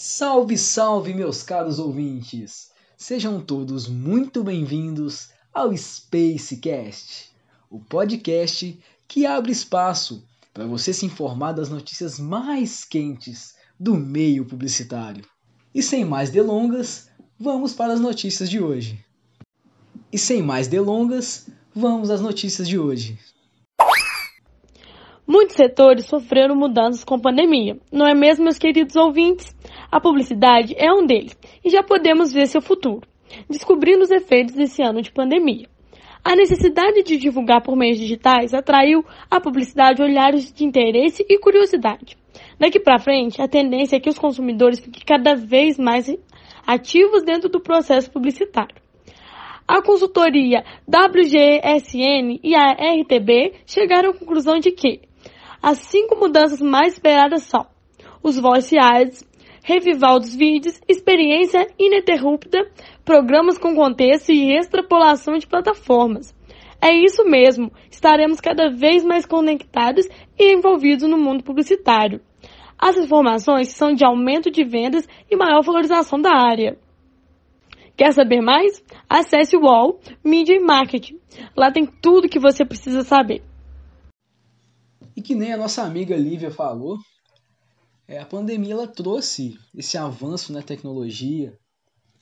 Salve, salve, meus caros ouvintes! Sejam todos muito bem-vindos ao Spacecast, o podcast que abre espaço para você se informar das notícias mais quentes do meio publicitário. E sem mais delongas, vamos para as notícias de hoje. E sem mais delongas, vamos às notícias de hoje. Muitos setores sofreram mudanças com a pandemia, não é mesmo, meus queridos ouvintes? A publicidade é um deles e já podemos ver seu futuro, descobrindo os efeitos desse ano de pandemia. A necessidade de divulgar por meios digitais atraiu à publicidade olhares de interesse e curiosidade. Daqui para frente, a tendência é que os consumidores fiquem cada vez mais ativos dentro do processo publicitário. A consultoria WGSN e a RTB chegaram à conclusão de que as cinco mudanças mais esperadas são os voice ads, revival dos vídeos, experiência ininterrupta, programas com contexto e extrapolação de plataformas. É isso mesmo, estaremos cada vez mais conectados e envolvidos no mundo publicitário. As informações são de aumento de vendas e maior valorização da área. Quer saber mais? Acesse o UOL Media e Marketing. Lá tem tudo que você precisa saber. E que nem a nossa amiga Lívia falou, é, a pandemia ela trouxe esse avanço na tecnologia,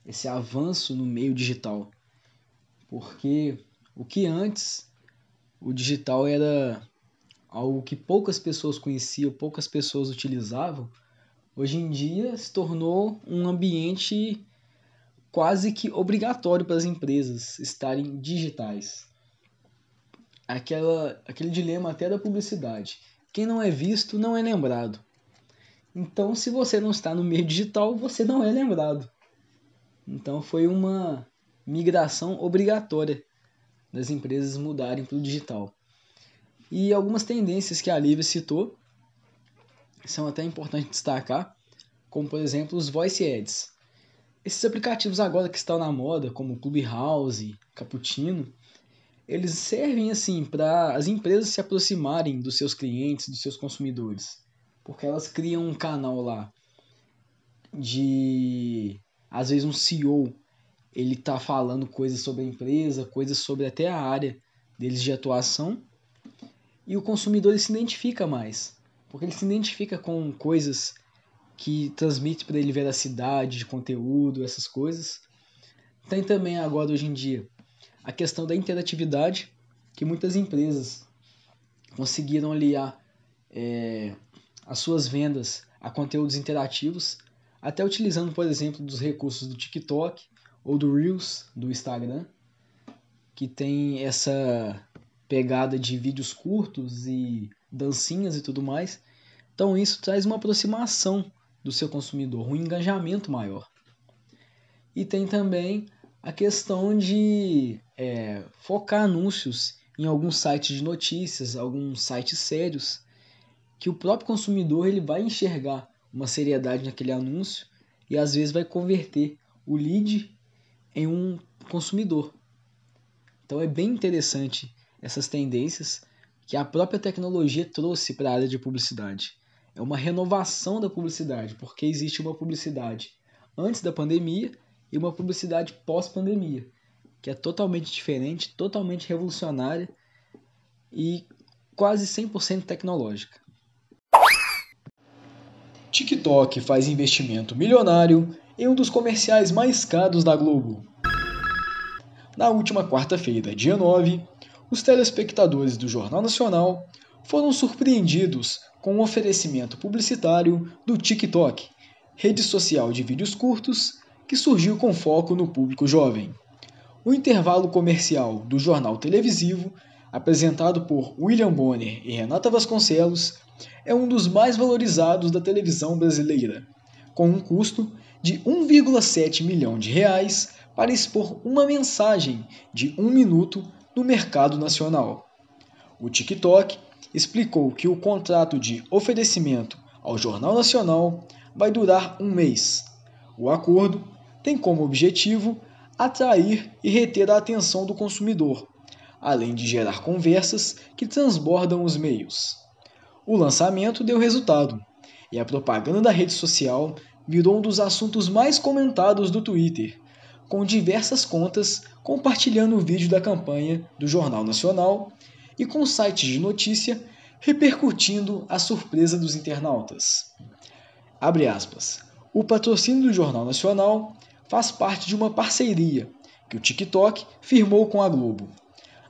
esse avanço no meio digital. Porque o que antes o digital era algo que poucas pessoas conheciam, poucas pessoas utilizavam, hoje em dia se tornou um ambiente quase que obrigatório para as empresas estarem digitais. Aquela, aquele dilema até da publicidade. Quem não é visto não é lembrado. Então, se você não está no meio digital, você não é lembrado. Então, foi uma migração obrigatória das empresas mudarem para o digital. E algumas tendências que a Lívia citou são até importantes destacar, como por exemplo os voice ads. Esses aplicativos agora que estão na moda, como Clubhouse, Cappuccino, eles servem assim para as empresas se aproximarem dos seus clientes, dos seus consumidores porque elas criam um canal lá de às vezes um CEO ele tá falando coisas sobre a empresa, coisas sobre até a área deles de atuação. E o consumidor ele se identifica mais, porque ele se identifica com coisas que transmitem para ele veracidade de conteúdo, essas coisas. Tem também agora hoje em dia a questão da interatividade, que muitas empresas conseguiram aliar é, as suas vendas a conteúdos interativos, até utilizando, por exemplo, dos recursos do TikTok ou do Reels do Instagram, que tem essa pegada de vídeos curtos e dancinhas e tudo mais. Então isso traz uma aproximação do seu consumidor, um engajamento maior. E tem também a questão de é, focar anúncios em alguns sites de notícias, alguns sites sérios, que o próprio consumidor ele vai enxergar uma seriedade naquele anúncio e às vezes vai converter o lead em um consumidor. Então é bem interessante essas tendências que a própria tecnologia trouxe para a área de publicidade. É uma renovação da publicidade, porque existe uma publicidade antes da pandemia e uma publicidade pós-pandemia, que é totalmente diferente, totalmente revolucionária e quase 100% tecnológica. TikTok faz investimento milionário em um dos comerciais mais caros da Globo. Na última quarta-feira, dia 9, os telespectadores do Jornal Nacional foram surpreendidos com um oferecimento publicitário do TikTok, rede social de vídeos curtos que surgiu com foco no público jovem. O intervalo comercial do jornal televisivo, apresentado por William Bonner e Renata Vasconcelos, é um dos mais valorizados da televisão brasileira, com um custo de 1,7 milhão de reais para expor uma mensagem de um minuto no mercado nacional. O TikTok explicou que o contrato de oferecimento ao Jornal Nacional vai durar um mês. O acordo tem como objetivo atrair e reter a atenção do consumidor, além de gerar conversas que transbordam os meios. O lançamento deu resultado, e a propaganda da rede social virou um dos assuntos mais comentados do Twitter, com diversas contas compartilhando o vídeo da campanha do Jornal Nacional e com sites de notícia repercutindo a surpresa dos internautas. Abre aspas. O patrocínio do Jornal Nacional faz parte de uma parceria que o TikTok firmou com a Globo,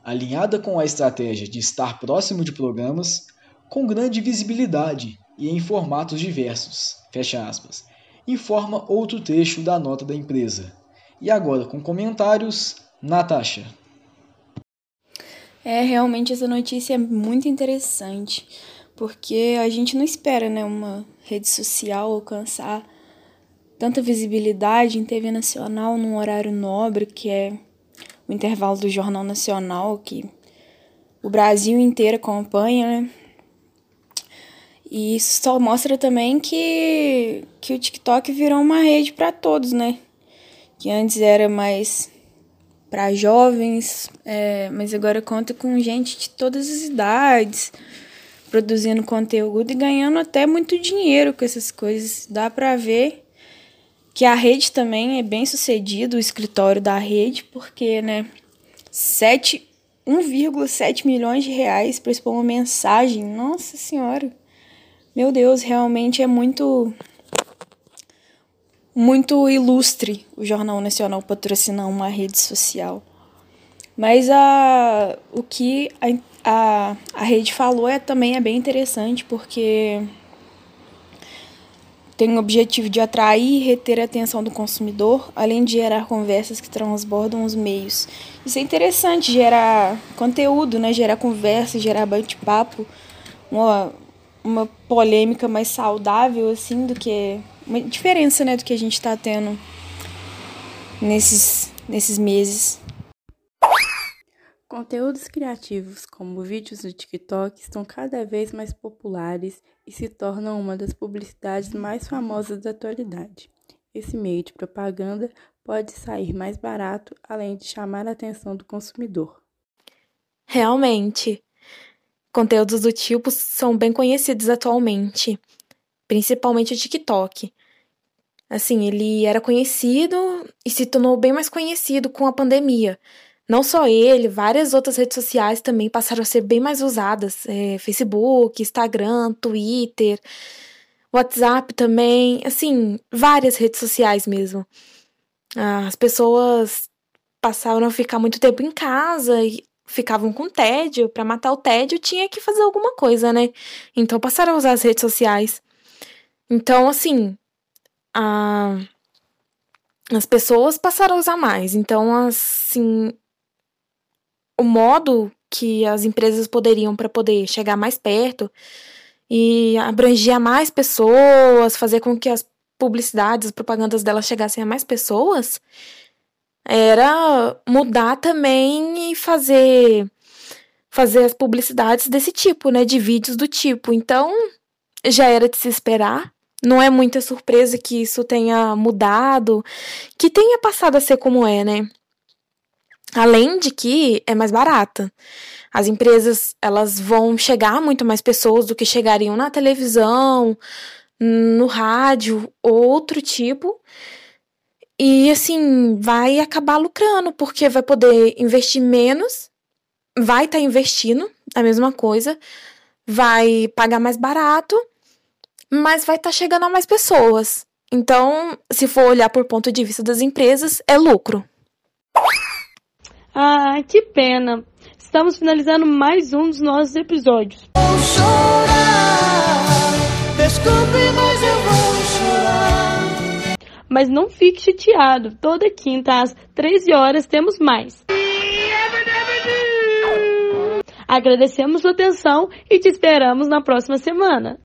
alinhada com a estratégia de estar próximo de programas com grande visibilidade e em formatos diversos. Fecha aspas. Informa outro trecho da nota da empresa. E agora com comentários, Natasha. É, realmente essa notícia é muito interessante, porque a gente não espera, né, uma rede social alcançar tanta visibilidade em TV nacional num horário nobre, que é o intervalo do Jornal Nacional, que o Brasil inteiro acompanha, né? E isso só mostra também que, que o TikTok virou uma rede para todos, né? Que antes era mais para jovens, é, mas agora conta com gente de todas as idades produzindo conteúdo e ganhando até muito dinheiro com essas coisas. Dá para ver que a rede também é bem sucedido, o escritório da rede, porque, né, 1,7 milhões de reais para expor uma mensagem. Nossa Senhora! Meu Deus, realmente é muito muito ilustre o Jornal Nacional patrocinar uma rede social. Mas a, o que a, a, a rede falou é, também é bem interessante, porque tem o objetivo de atrair e reter a atenção do consumidor, além de gerar conversas que transbordam os meios. Isso é interessante, gerar conteúdo, né? gerar conversa, gerar bate-papo, uma, uma polêmica mais saudável, assim, do que. Uma diferença, né, do que a gente está tendo nesses, nesses meses. Conteúdos criativos, como vídeos do TikTok, estão cada vez mais populares e se tornam uma das publicidades mais famosas da atualidade. Esse meio de propaganda pode sair mais barato, além de chamar a atenção do consumidor. Realmente, Conteúdos do tipo são bem conhecidos atualmente, principalmente o TikTok. Assim, ele era conhecido e se tornou bem mais conhecido com a pandemia. Não só ele, várias outras redes sociais também passaram a ser bem mais usadas. É, Facebook, Instagram, Twitter, WhatsApp também. Assim, várias redes sociais mesmo. As pessoas passaram a ficar muito tempo em casa e ficavam com tédio, para matar o tédio tinha que fazer alguma coisa, né? Então passaram a usar as redes sociais. Então, assim, a... as pessoas passaram a usar mais. Então, assim, o modo que as empresas poderiam para poder chegar mais perto e abranger mais pessoas, fazer com que as publicidades, as propagandas delas chegassem a mais pessoas, era mudar também e fazer fazer as publicidades desse tipo, né, de vídeos do tipo. Então, já era de se esperar. Não é muita surpresa que isso tenha mudado, que tenha passado a ser como é, né? Além de que é mais barata. As empresas, elas vão chegar a muito mais pessoas do que chegariam na televisão, no rádio, outro tipo. E assim, vai acabar lucrando, porque vai poder investir menos, vai estar tá investindo a mesma coisa, vai pagar mais barato, mas vai estar tá chegando a mais pessoas. Então, se for olhar por ponto de vista das empresas, é lucro. Ah, que pena. Estamos finalizando mais um dos nossos episódios. Vou chorar, desculpe, mas eu vou mas não fique chateado. Toda quinta às 13 horas temos mais. Agradecemos sua atenção e te esperamos na próxima semana.